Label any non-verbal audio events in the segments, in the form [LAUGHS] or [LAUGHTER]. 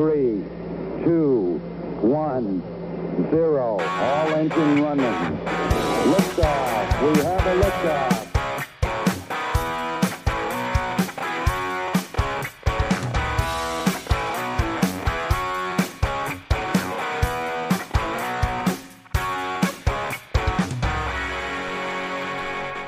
three, two, one, zero. All engine running. Liftoff. We have a liftoff.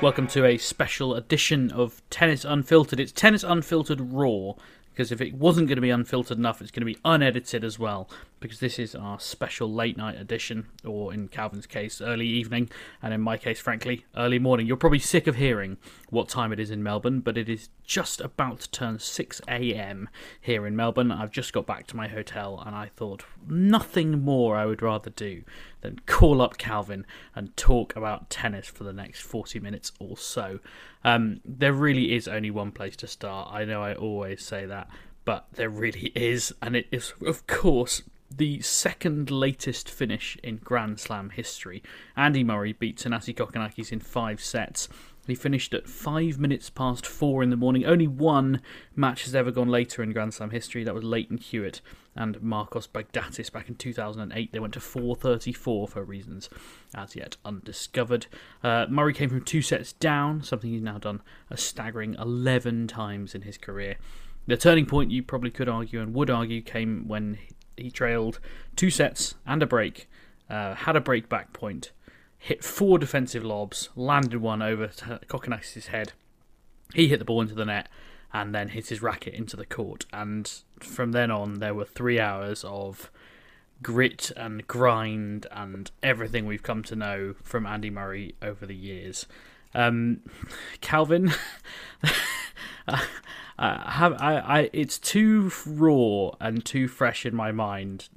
Welcome to a special edition of Tennis Unfiltered. It's Tennis Unfiltered Raw, because if it wasn't going to be unfiltered enough, it's going to be unedited as well, because this is our special late night edition, or in Calvin's case, early evening, and in my case, frankly, early morning. You're probably sick of hearing what time it is in Melbourne, but it is just about to turn 6 a.m. here in Melbourne. I've just got back to my hotel, and I thought nothing more I would rather do than call up Calvin and talk about tennis for the next 40 minutes or so. Um, there really is only one place to start. I know I always say that, but there really is, and it is, of course, the second latest finish in Grand Slam history. Andy Murray beat Thanasi Kokkinakis in five sets. He finished at five minutes past four in the morning. Only one match has ever gone later in Grand Slam history. That was Lleyton Hewitt and Marcos Baghdatis back in 2008. They went to 4:34 for reasons as yet undiscovered. Uh, Murray came from two sets down, something he's now done a staggering 11 times in his career. The turning point, you probably could argue and would argue, came when he trailed two sets and a break, uh, had a break back point hit four defensive lobs, landed one over Kokkinakis' head. He hit the ball into the net and then hit his racket into the court. And from then on, there were three hours of grit and grind and everything we've come to know from Andy Murray over the years. Um, [LAUGHS] Calvin, [LAUGHS] I have I, I it's too raw and too fresh in my mind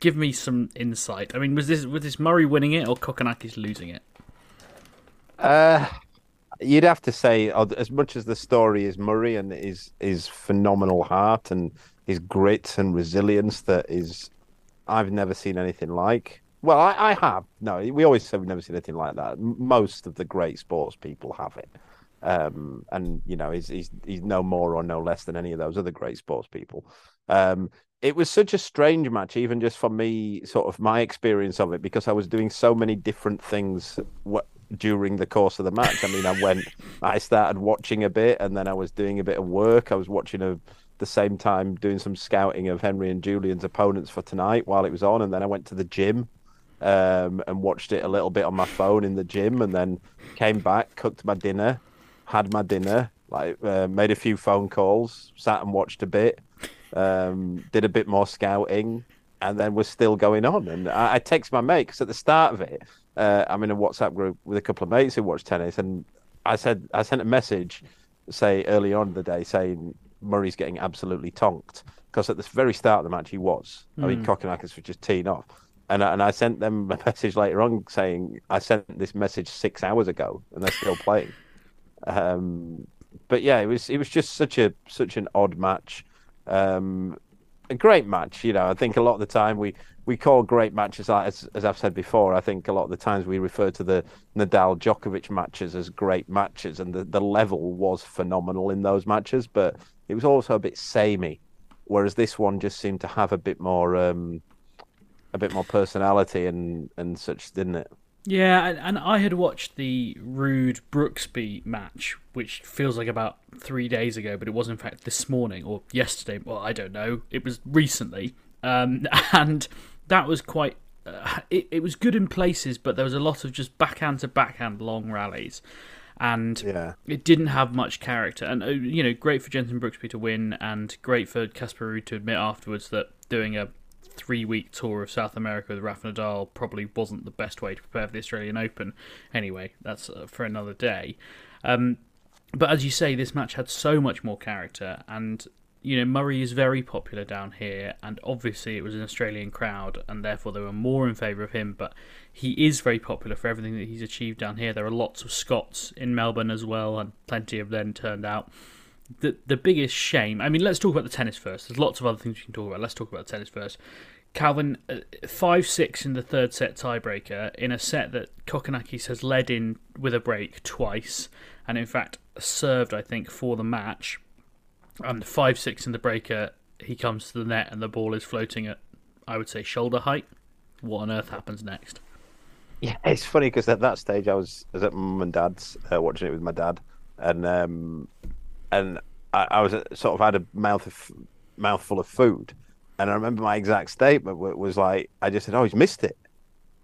give me some insight. I mean, was this was this Murray winning it or Kokkinakis losing it? Uh, you'd have to say as much as the story is Murray and his his phenomenal heart and his grit and resilience that is, I've never seen anything like. Well, I, I have. No, we always say we've never seen anything like that. Most of the great sports people have it. Um, and you know, he's, he's he's no more or no less than any of those other great sports people. Um, it was such a strange match, even just for me, sort of my experience of it, because I was doing so many different things during the course of the match. I mean, I went, I started watching a bit, and then I was doing a bit of work. I was watching a, the same time doing some scouting of Henry and Julian's opponents for tonight while it was on, and then I went to the gym um, and watched it a little bit on my phone in the gym, and then came back, cooked my dinner, had my dinner, like uh, made a few phone calls, sat and watched a bit um, did a bit more scouting, and then was still going on. And I, I text my mate because at the start of it, uh, I'm in a WhatsApp group with a couple of mates who watch tennis, and I said I sent a message, say early on in the day, saying Murray's getting absolutely tonked because at the very start of the match he was. Mm. I mean, hmm. Kokkinakis was just teeing off. And, and I sent them [LAUGHS] a message later on saying I sent this message six hours ago and they're still playing. Um, but yeah, it was it was just such a such an odd match. Um, a great match. You know, I think a lot of the time we we call great matches as as I've said before. I think a lot of the times we refer to the Nadal Djokovic matches as great matches, and the the level was phenomenal in those matches, but it was also a bit samey. Whereas this one just seemed to have a bit more um, a bit more personality and and such, didn't it? Yeah, and I had watched the Ruud Brooksby match, which feels like about three days ago, but it was in fact this morning or yesterday. Well, I don't know. It was recently, um, [LAUGHS] and that was quite. Uh, it, it was good in places, but there was a lot of just backhand to backhand long rallies, and Yeah. it didn't have much character. And uh, you know, great for Jenson Brooksby to win, and great for Casper Ruud to admit afterwards that doing a three-week tour of South America with Rafa Nadal probably wasn't the best way to prepare for the Australian Open. Anyway, that's uh, for another day. Um, but as you say, this match had so much more character, and you know Murray is very popular down here, and obviously it was an Australian crowd, and therefore they were more in favour of him. But he is very popular for everything that he's achieved down here. There are lots of Scots in Melbourne as well, and plenty of them turned out. The the biggest shame. I mean, let's talk about the tennis first. There's lots of other things we can talk about. Let's talk about the tennis first. Calvin, uh, five six in the third set tiebreaker in a set that Kokkinakis has led in with a break twice, and in fact served, I think, for the match. And five six in the breaker, he comes to the net and the ball is floating at, I would say, shoulder height. What on earth happens next? Yeah, it's funny because at that stage I was, I was at mum and dad's uh, watching it with my dad, and um, and I, I was uh, sort of had a mouth of mouthful of food, and I remember my exact statement was like, I just said, "Oh, he's missed it,"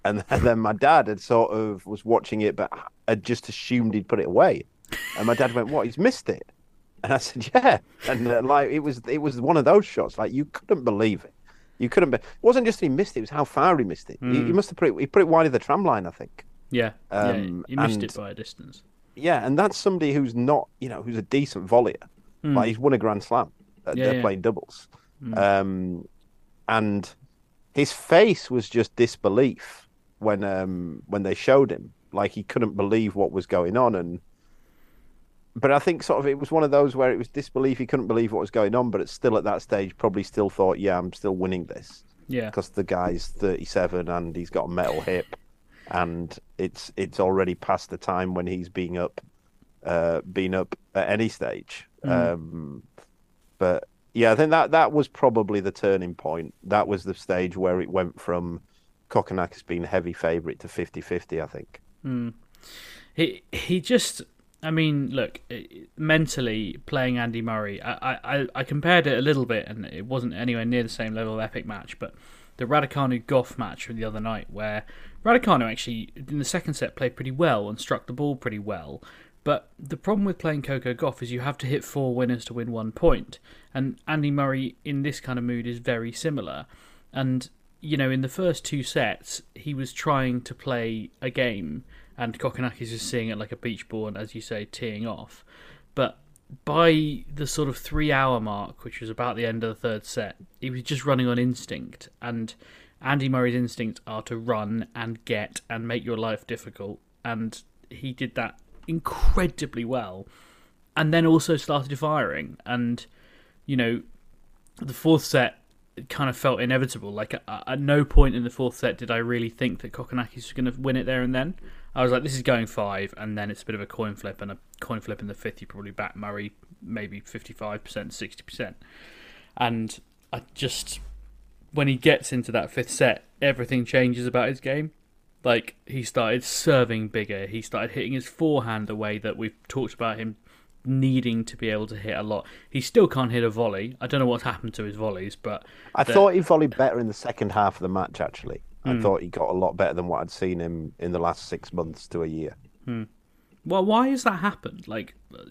and, and [LAUGHS] then my dad had sort of was watching it, but had just assumed he'd put it away, and my dad went, "What? He's missed it?" And I said, [LAUGHS] "Yeah," and uh, like it was it was one of those shots, like you couldn't believe it. You couldn't. Be... It wasn't just he missed it; it was how far he missed it. He, he must have put it. He put it wide of the tram line, I think. Yeah, Um, yeah, he missed and- it by a distance. Yeah, and that's somebody who's not, you know, who's a decent volleyer. Like he's won a Grand Slam. Uh, Yeah, they're yeah. playing doubles, um, and his face was just disbelief when um, when they showed him. Like he couldn't believe what was going on, and but I think sort of it was one of those where it was disbelief. He couldn't believe what was going on, but it's still at that stage probably still thought, yeah, I'm still winning this Yeah, because the guy's 37 and he's got a metal hip, and it's it's already past the time when he's being up, uh, being up at any stage. Um, but yeah, I think that that was probably the turning point. That was the stage where it went from Kokkinakis being a heavy favourite to 50-50, I think. he he just. I mean, look, eh, mentally playing Andy Murray, I, I, I compared it a little bit, and it wasn't anywhere near the same level of epic match, but the Raducanu Gauff match from the other night, where Raducanu actually in the second set played pretty well and struck the ball pretty well. But the problem with playing Coco Gauff is you have to hit four winners to win one point, and Andy Murray in this kind of mood is very similar. And you know, in the first two sets, he was trying to play a game, and Kokkinakis is seeing it like a beach ball, and as you say, teeing off. But by the sort of three hour mark, which was about the end of the third set, he was just running on instinct. And Andy Murray's instincts are to run and get and make your life difficult. And he did that incredibly well. And then also started firing. And, you know, the fourth set kind of felt inevitable. Like at, at no point in the fourth set did I really think that Kokkinakis was going to win it there and then. I was like, this is going five, and then it's a bit of a coin flip, and a coin flip in the fifth, you probably back Murray maybe fifty-five percent, sixty percent, and I just when he gets into that fifth set, everything changes about his game. Like he started serving bigger, he started hitting his forehand the way that we've talked about him needing to be able to hit a lot. He still can't hit a volley. I don't know what's happened to his volleys, but I thought he volleyed better in the second half of the match. Actually, I hmm. thought he got a lot better than what I'd seen him in the last six months to a year. Hmm. well, why has that happened? Like, uh,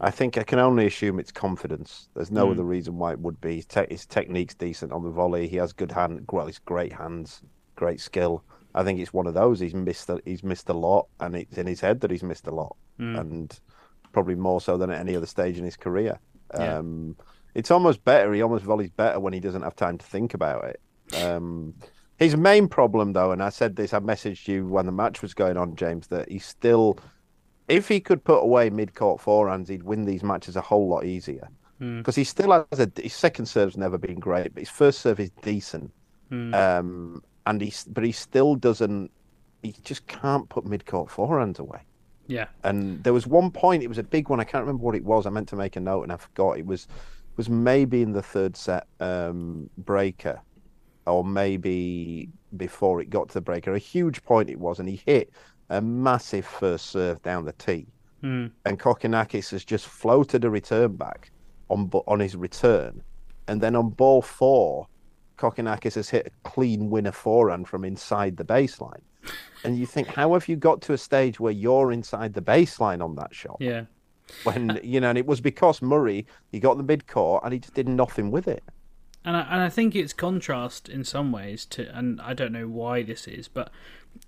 I think I can only assume it's confidence. There's no hmm. other reason why it would be. His, te- his technique's decent on the volley. He has good hand. Well, he's great hands, great skill. I think it's one of those. He's missed. A, he's missed a lot, and it's in his head that he's missed a lot, and probably more so than at any other stage in his career. Yeah. Um, it's almost better. He almost volleys better when he doesn't have time to think about it. Um, his main problem, though, and I said this, I messaged you when the match was going on, James, that he's still if he could put away mid-court forehands, he'd win these matches a whole lot easier. because he still has a his second serve's never been great, but his first serve is decent. Um, and he's but he still doesn't. He just can't put mid court forehands away. Yeah. And there was one point, it was a big one. I can't remember what it was. I meant to make a note and I forgot. It was was maybe in the third set um, breaker, or maybe before it got to the breaker. A huge point it was, and he hit a massive first serve down the tee. Hmm. And Kokkinakis has just floated a return back on on his return, and then on ball four, Kokkinakis has hit a clean winner forehand from inside the baseline. And you think, how have you got to a stage where you're inside the baseline on that shot? Yeah. When you know, and it was because Murray he got the mid court and he just did nothing with it. And I, and I think it's contrast in some ways to, and I don't know why this is, but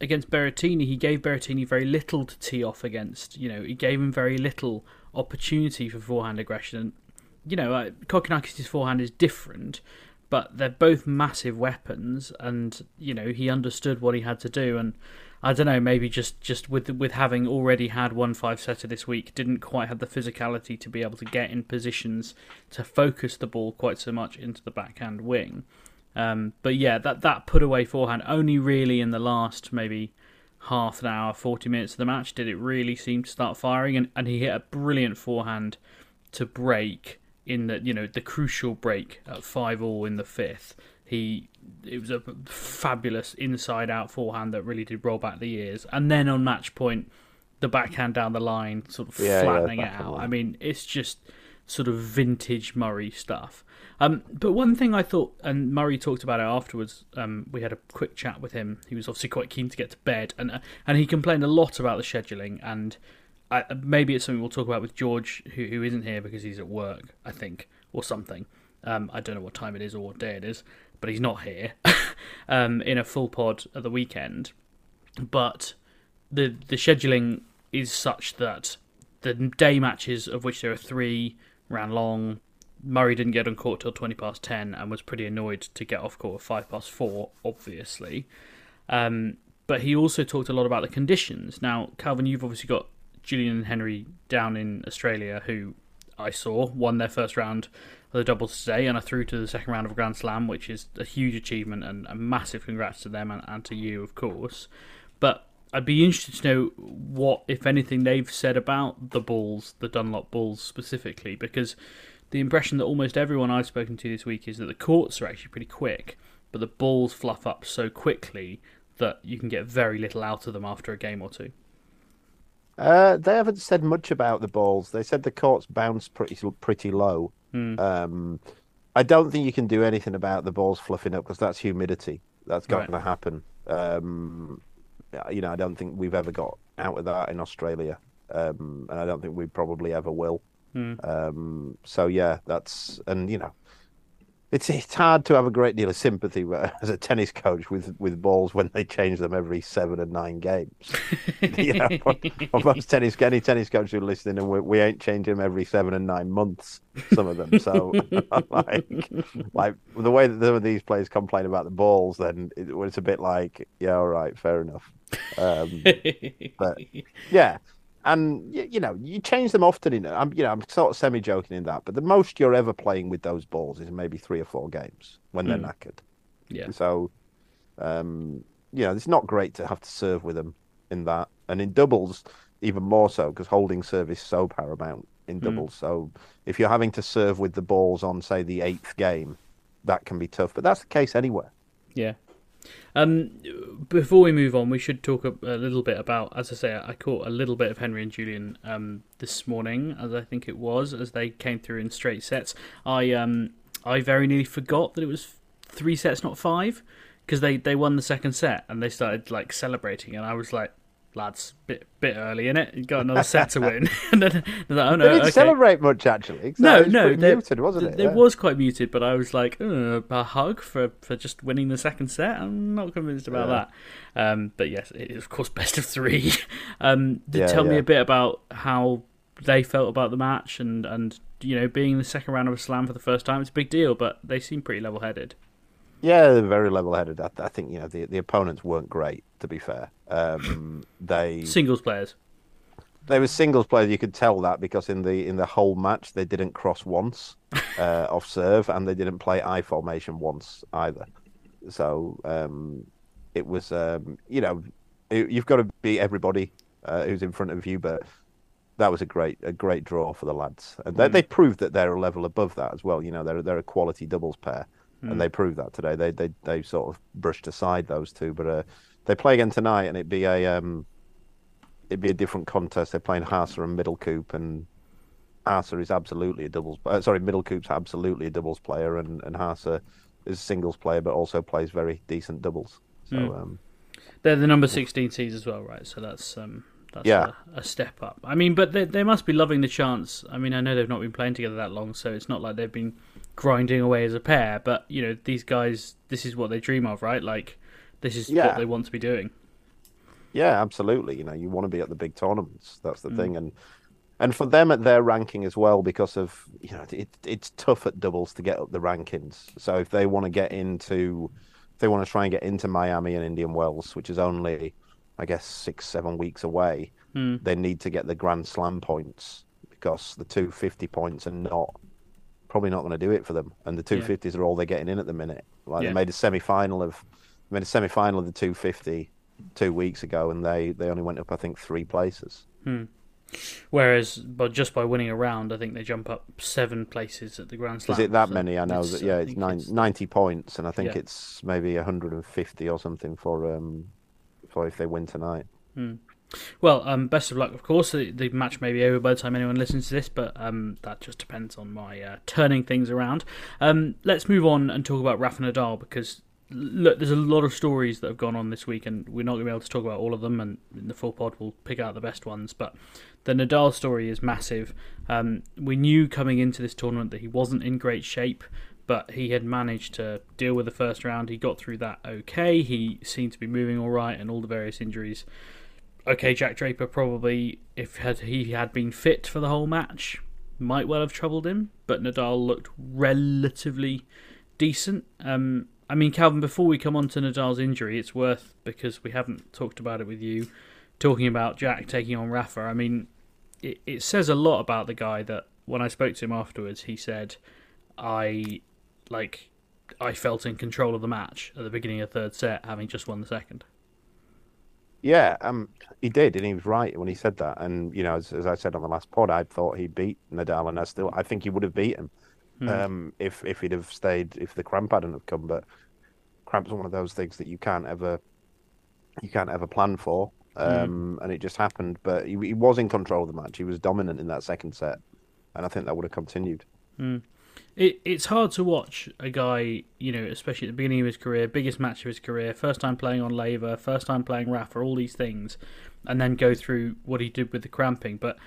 against Berrettini, he gave Berrettini very little to tee off against. You know, he gave him very little opportunity for forehand aggression. You know, Kokkinakis' forehand is different, but they're both massive weapons, and you know he understood what he had to do. And I don't know, maybe just just with with having already had one five setter this week, didn't quite have the physicality to be able to get in positions to focus the ball quite so much into the backhand wing. Um, but yeah, that that put away forehand only really in the last maybe half an hour, forty minutes of the match did it really seem to start firing, and, and he hit a brilliant forehand to break in the you know the crucial break at five all in the fifth. He it was a fabulous inside out forehand that really did roll back the years. and then on match point, the backhand down the line, sort of Yeah, yeah, flattening it out. line. I mean, it's just sort of vintage Murray stuff. Um, but one thing I thought, and Murray talked about it afterwards. Um, we had a quick chat with him. He was obviously quite keen to get to bed, and uh, and he complained a lot about the scheduling. And I, maybe it's something we'll talk about with George, who who isn't here because he's at work, I think, or something. Um, I don't know what time it is or what day it is, but he's not here [LAUGHS] um, in a full pod at the weekend. But the the scheduling is such that the day matches, of which there are three, ran long. Murray didn't get on court till twenty past ten, and was pretty annoyed to get off court at five past four. Obviously, um, but he also talked a lot about the conditions. Now, Calvin, you've obviously got Julian and Henry down in Australia, who I saw won their first round the doubles today, and are through to the second round of Grand Slam, which is a huge achievement and a massive congrats to them and, and to you, of course. But I'd be interested to know what, if anything, they've said about the balls, the Dunlop balls specifically, because the impression that almost everyone I've spoken to this week is that the courts are actually pretty quick, but the balls fluff up so quickly that you can get very little out of them after a game or two. Uh, they haven't said much about the balls. They said the courts bounce pretty pretty low. Um, I don't think you can do anything about the balls fluffing up because that's humidity. That's going Right. to happen. Um, you know, I don't think we've ever got out of that in Australia, um, and I don't think we probably ever will. Um, so yeah, that's and you know, it's it's hard to have a great deal of sympathy [LAUGHS] as a tennis coach with with balls when they change them every seven and nine games. [LAUGHS] you know, [LAUGHS] most tennis any tennis coach who's listening, and we, we ain't changing them every seven and nine months. Some of them, so like like the way that some of these players complain about the balls, then it, it's a bit like yeah, all right, fair enough. Um, but yeah, and you, you know you change them often. In I'm you know I'm sort of semi joking in that, but the most you're ever playing with those balls is maybe three or four games when they're knackered. Yeah. So, um, you know, it's not great to have to serve with them in that, and in doubles even more so because holding serve is so paramount in doubles. So if you're having to serve with the balls on say the eighth game, that can be tough. But that's the case anywhere. Yeah. Um, before we move on, we should talk a, a little bit about, as I say, I caught a little bit of Henry and Julian um, this morning, as I think it was, as they came through in straight sets. I um, I very nearly forgot that it was three sets, not five, because they, they won the second set and they started like celebrating, and I was like, lads, bit bit early in it, you got another set to win, [LAUGHS] and then like, oh no, They didn't okay. celebrate much actually. No, no, there, muted, wasn't th- it? Yeah. was quite muted, but I was like, uh, a hug for, for just winning the second set. I'm not convinced about that. Um, but yes, it is of course [LAUGHS] best of three. um, Yeah, tell me a bit about how they felt about the match and and you know being in the second round of a slam for the first time. It's a big deal, but they seem pretty level headed. Yeah, they're very level-headed. I, I think you know the the opponents weren't great. To be fair, um, they Singles players. They were singles players. You could tell that because in the in the whole match they didn't cross once uh, off serve, and they didn't play I formation once either. So um, it was, um, you know, it, you've got to beat everybody uh, who's in front of you, but that was a great a great draw for the lads, and they, they proved that they're a level above that as well. You know, they're they're a quality doubles pair, and they proved that today. They they they sort of brushed aside those two, but uh, they play again tonight, and it'd be a um, it'd be a different contest. They're playing Haase and Middelkoop, and Haase is absolutely a doubles. Uh, sorry, Middelkoop's absolutely a doubles player, and and Haase is a singles player, but also plays very decent doubles. So um, They're the number 16 seeds as well, right? So that's um, that's Yeah. a, a step up. I mean, but they, they must be loving the chance. I mean, I know they've not been playing together that long, so it's not like they've been grinding away as a pair. But you know, these guys, this is what they dream of, right? Like, this is what they want to be doing. Yeah, absolutely. You know, you want to be at the big tournaments. That's the mm. thing, and and for them at their ranking as well, because of you know, it, it's tough at doubles to get up the rankings. So if they want to get into, if they want to try and get into Miami and Indian Wells, which is only, I guess, six seven weeks away, hmm. they need to get the Grand Slam points because the two fifty points are not probably not going to do it for them, and the two fifties are all they're getting in at the minute. Like Yeah. they made a semi final of, made a semi final of the two fifty two weeks ago, and they they only went up I think three places. Whereas, but just by winning a round, I think they jump up seven places at the Grand Slam. Is it that So many? I know that. Yeah, I it's, nine, it's- 90 points, and I think Yeah. it's maybe hundred and fifty or something for um for if they win tonight. Well, um, best of luck, of course. The, the match may be over by the time anyone listens to this, but um, that just depends on my uh, turning things around. Um, let's move on and talk about Rafa Nadal because look, there's a lot of stories that have gone on this week, and we're not going to be able to talk about all of them. And in the full pod, we'll pick out the best ones. But the Nadal story is massive. Um, we knew coming into this tournament that he wasn't in great shape. But he had managed to deal with the first round. He got through that okay. He seemed to be moving all right, and all the various injuries okay, Jack Draper probably, if had he had been fit for the whole match, might well have troubled him. But Nadal looked relatively decent. Um, I mean, Calvin, before we come on to Nadal's injury, it's worth because we haven't talked about it with you, talking about Jack taking on Rafa. I mean, it, it says a lot about the guy that when I spoke to him afterwards, he said, "I like." I felt in control of the match at the beginning of the third set, having just won the second. Yeah, um, he did, and he was right when he said that. And you know, as, as I said on the last pod, I thought he beat Nadal, and I still, I think he would have beat him um, if if he'd have stayed, if the cramp hadn't have come. But cramp's are one of those things that you can't ever, you can't ever plan for, um, and it just happened. But he, he was in control of the match. He was dominant in that second set, and I think that would have continued. It, it's hard to watch a guy, you know, especially at the beginning of his career, biggest match of his career, first time playing on Laver, first time playing Rafa, all these things, and then go through what he did with the cramping. But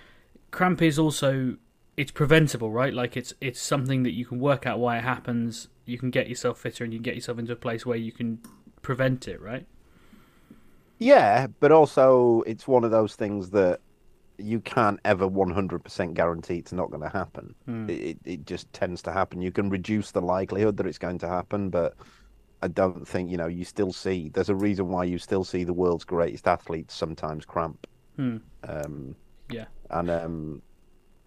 cramp is also it's preventable, right? Like it's it's something that you can work out why it happens. You can get yourself fitter, and you can get yourself into a place where you can prevent it, right? Yeah, but also it's one of those things that you can't ever 100% guarantee it's not going to happen. It, it it just tends to happen. You can reduce the likelihood that it's going to happen, but I don't think, you know, you still see, there's a reason why you still see the world's greatest athletes sometimes cramp. Um, Yeah. and um,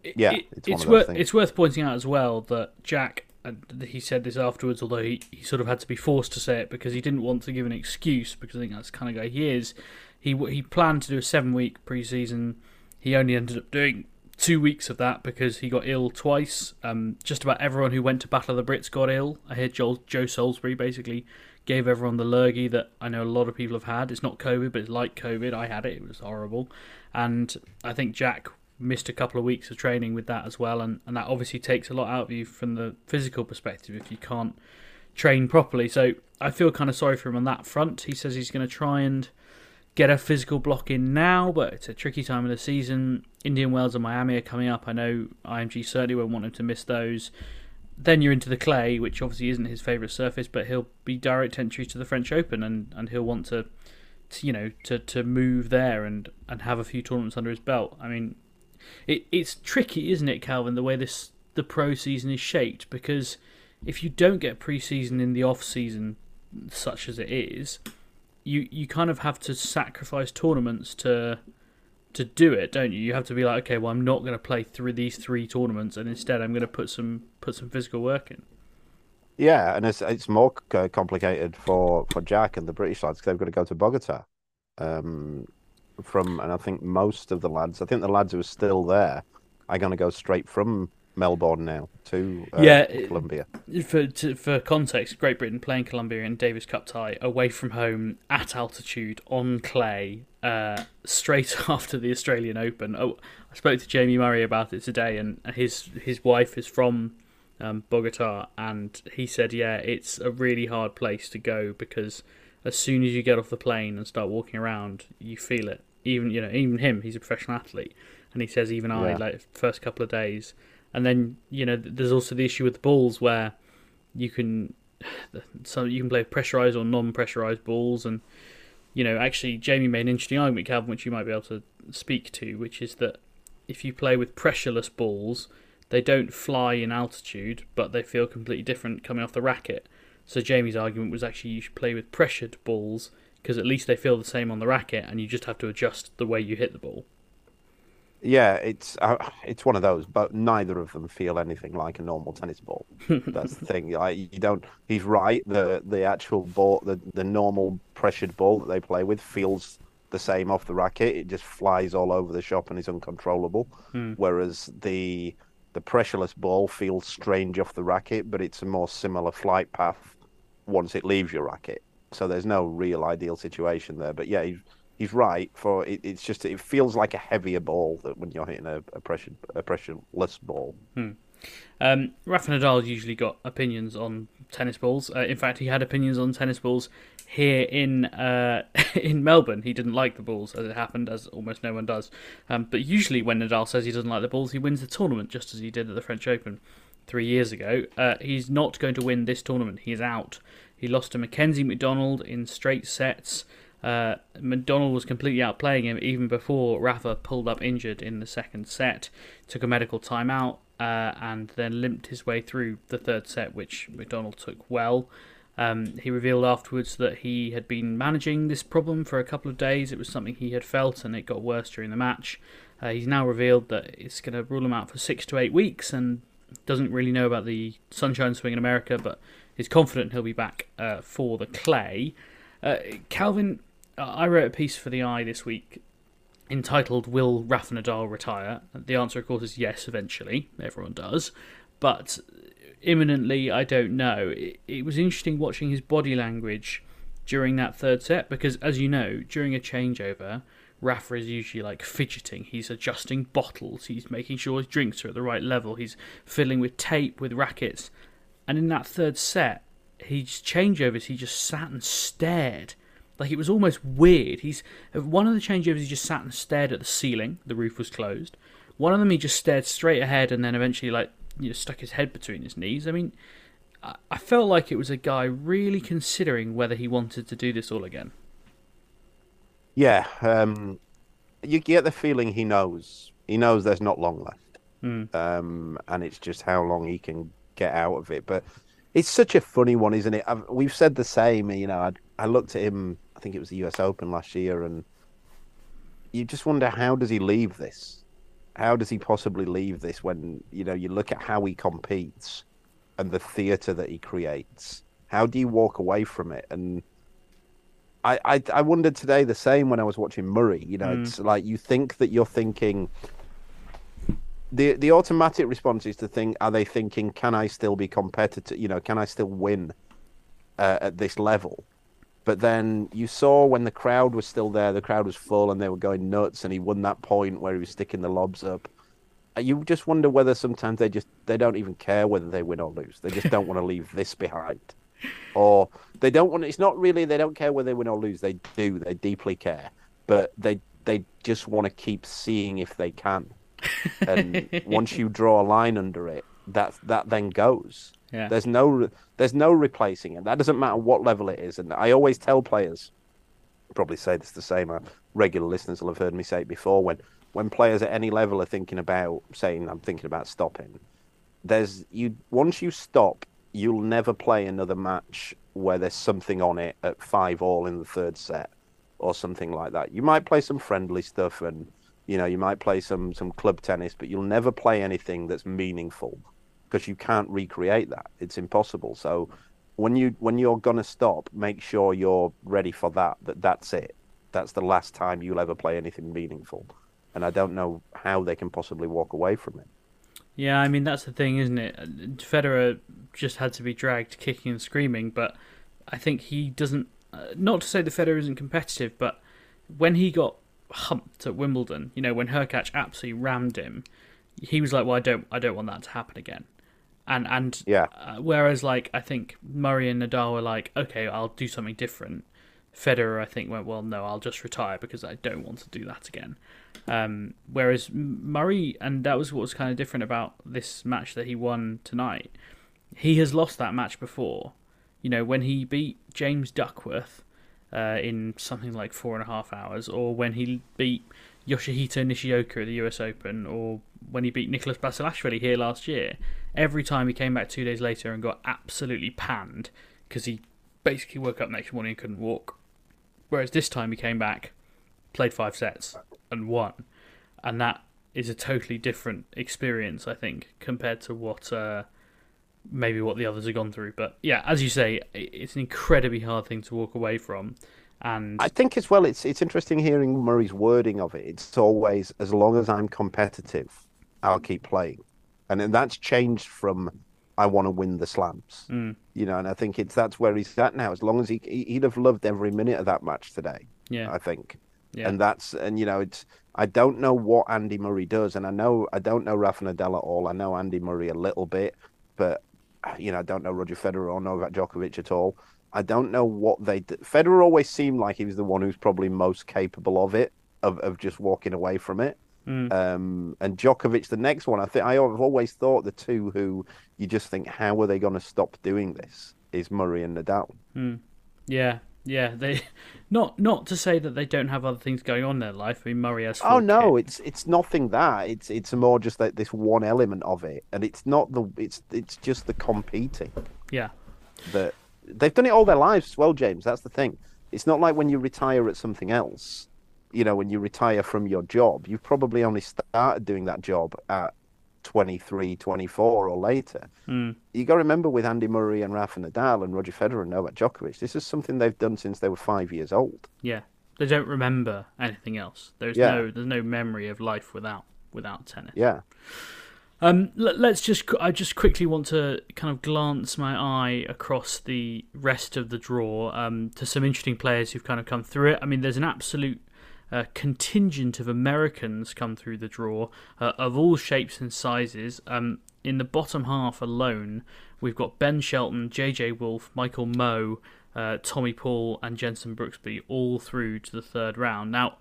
It- Yeah, it- it's worth things. it's worth pointing out as well that Jack and he said this afterwards, although he, he sort of had to be forced to say it because he didn't want to give an excuse because I think that's the kind of guy he is. He he planned to do a seven week preseason. He only ended up doing two weeks of that because he got ill twice. Um, just about everyone who went to Battle of the Brits got ill. I hear Joel, Joe Salisbury basically gave everyone the lurgy that I know a lot of people have had. It's not COVID, but it's like COVID. I had it. It was horrible. And I think Jack missed a couple of weeks of training with that as well. And, and that obviously takes a lot out of you from the physical perspective if you can't train properly. So I feel kind of sorry for him on that front. He says he's going to try and get a physical block in now, but it's a tricky time of the season. Indian Wells and Miami are coming up. I know IMG certainly won't want him to miss those. Then you're into the clay, which obviously isn't his favourite surface, but he'll be direct entry to the French Open, and, and he'll want to, to, you know, to, to move there and, and have a few tournaments under his belt. I mean, it it's tricky, isn't it, Calvin? The way this the pro season is shaped, because if you don't get pre-season in the off season, such as it is, you you kind of have to sacrifice tournaments to to do it, don't you? You have to be like, okay, well, I'm not going to play through these three tournaments, and instead, I'm going to put some put some physical work in. Yeah, and it's it's more complicated for for Jack and the British lads because they've got to go to Bogota. Um, from and I think most of the lads, I think the lads who are still there, are going to go straight from Melbourne now to uh, Yeah, Colombia. For to, for context, Great Britain playing Colombia in Davis Cup tie away from home at altitude on clay, uh, straight [LAUGHS] after the Australian Open. Oh, I spoke to Jamie Murray about it today, and his his wife is from um, Bogota, and he said, yeah, it's a really hard place to go because as soon as you get off the plane and start walking around, you feel it. Even you know, even him, he's a professional athlete, and he says even I Yeah. like first couple of days, and then you know, there's also the issue with the balls where you can [SIGHS] so you can play pressurized or non-pressurized balls. And you know actually Jamie made an interesting argument Calvin which you might be able to speak to which is that if you play with pressureless balls they don't fly in altitude but they feel completely different coming off the racket. So Jamie's argument was actually you should play with pressured balls because at least they feel the same on the racket and you just have to adjust the way you hit the ball Yeah, it's uh, it's one of those, but neither of them feel anything like a normal tennis ball. [LAUGHS] That's the thing. Like you don't. He's right. The the actual ball, the the normal pressured ball that they play with, feels the same off the racket. It just flies all over the shop and is uncontrollable. Whereas the the pressureless ball feels strange off the racket, but it's a more similar flight path once it leaves your racket. So there's no real ideal situation there. But yeah, he's, he's right. For it, it's just it feels like a heavier ball that when you're hitting a, a pressure a pressureless ball. Um, Rafa Nadal usually got opinions on tennis balls. Uh, in fact, he had opinions on tennis balls here in uh, [LAUGHS] in Melbourne. He didn't like the balls, as it happened, as almost no one does. Um, but usually, when Nadal says he doesn't like the balls, he wins the tournament, just as he did at the French Open three years ago. Uh, he's not going to win this tournament. He's out. He lost to Mackenzie McDonald in straight sets. Uh, McDonald was completely outplaying him even before Rafa pulled up injured in the second set, took a medical timeout, uh, and then limped his way through the third set, which McDonald took well. Um, he revealed afterwards that he had been managing this problem for a couple of days. It was something he had felt, and it got worse during the match. Uh, he's now revealed that it's going to rule him out for six to eight weeks, and doesn't really know about the sunshine swing in America, but is confident he'll be back uh, for the clay. Uh, Calvin, I wrote a piece for the i this week entitled "Will Rafa Nadal retire?" The answer, of course, is yes. Eventually, everyone does, but imminently, I don't know. It, it was interesting watching his body language during that third set because, as you know, during a changeover. Rafa is usually like fidgeting. He's adjusting bottles. He's making sure his drinks are at the right level. He's fiddling with tape, with rackets. And in that third set, his changeovers, he just sat and stared. Like it was almost weird. He's one of the changeovers. He just sat and stared at the ceiling. The roof was closed. One of them, he just stared straight ahead and then eventually, like you know, stuck his head between his knees. I mean, I, felt like it was a guy really considering whether he wanted to do this all again. Yeah, um, you get the feeling he knows. He knows there's not long left, Mm. um, and it's just how long he can get out of it. But it's such a funny one, isn't it? I've, we've said the same. You know, I, I looked at him. I think it was the U.S. Open last year, and you just wonder how does he leave this? How does he possibly leave this when you know you look at how he competes and the theatre that he creates? How do you walk away from it? And I, I I wondered today the same when I was watching Murray. You know, mm. it's like you think that you're thinking. The the automatic response is to think: Are they thinking? Can I still be competitive? You know, can I still win uh, at this level? But then you saw when the crowd was still there, the crowd was full and they were going nuts, and he won that point where he was sticking the lobs up. You just wonder whether sometimes they just they don't even care whether they win or lose. They just don't want to leave this behind or they don't want. It's not really they don't care whether they win or lose. They do. They deeply care, but they they just want to keep seeing if they can. And once you draw a line under it, that that then goes. Yeah. There's no there's no replacing it. That doesn't matter what level it is. And I always tell players, probably say this the same. uh, Regular listeners will have heard me say it before. When when players at any level are thinking about saying I'm thinking about stopping, there's you once you stop, you'll never play another match where there's something on it at five all in the third set or something like that. You might play some friendly stuff and You know, you might play some some club tennis, but you'll never play anything that's meaningful because you can't recreate that. It's impossible. So when you when you're gonna stop, make sure you're ready for that. That that's it. That's the last time you'll ever play anything meaningful. And I don't know how they can possibly walk away from it. Yeah, I mean that's the thing, isn't it? Federer just had to be dragged kicking and screaming, but I think he doesn't. Uh, not to say the Federer isn't competitive, but when he got humped at Wimbledon, you know, when Hurkacz absolutely rammed him, he was like, "Well, I don't, I don't want that to happen again." And and Yeah. uh, whereas like I think Murray and Nadal were like, "Okay, I'll do something different." Federer, I think, went, "Well, no, I'll just retire because I don't want to do that again." Um, whereas Murray, and that was what was kind of different about this match that he won tonight. He has lost that match before. You know, when he beat James Duckworth uh, in something like four and a half hours, or when he beat Yoshihito Nishioka at the US Open, or when he beat Nicholas Basilashvili here last year. Every time he came back two days later and got absolutely panned because he basically woke up next morning and couldn't walk. Whereas this time he came back, played five sets, and won. And that is a totally different experience, I think, compared to what uh, maybe what the others have gone through. But yeah, as you say, it's an incredibly hard thing to walk away from. And I think as well, it's it's interesting hearing Murray's wording of it. It's always as long as I'm competitive, I'll keep playing, and then that's changed from I want to win the slams. Mm. You know, and I think it's that's where he's at now. As long as he he- he'd have loved every minute of that match today. yeah, I think. yeah, And that's and you know it's I don't know what Andy Murray does, and I know I don't know Rafa Nadal at all. I know Andy Murray a little bit, but you know I don't know Roger Federer or Novak Djokovic at all. I don't know what they. d Federer always seemed like he was the one who's probably most capable of it, of of just walking away from it. Mm. Um, and Djokovic, the next one, I think I've always thought the two who you just think how are they going to stop doing this is Murray and Nadal. yeah, yeah. They [LAUGHS] not not to say that they don't have other things going on in their life. I mean, Murray has. Oh no, kids. it's it's nothing that it's it's more just like this one element of it, and it's not the it's it's just the competing yeah, that they've done it all their lives as well, James. That's the thing. It's not like when you retire at something else. You know, when you retire from your job, you've probably only started doing that job at 23, 24 or later. Mm. You got to remember with Andy Murray and Rafa Nadal and Roger Federer and Novak Djokovic, this is something they've done since they were five years old. yeah. They don't remember anything else. There's Yeah. no there's no memory of life without without tennis. Yeah. Um, let, let's just. I just quickly want to kind of glance my eye across the rest of the draw um, to some interesting players who've kind of come through it. I mean, there's an absolute uh, contingent of Americans come through the draw uh, of all shapes and sizes. Um, in the bottom half alone, we've got Ben Shelton, JJ Wolf, Michael Mmoh, uh, Tommy Paul, and Jenson Brooksby all through to the third round. Now.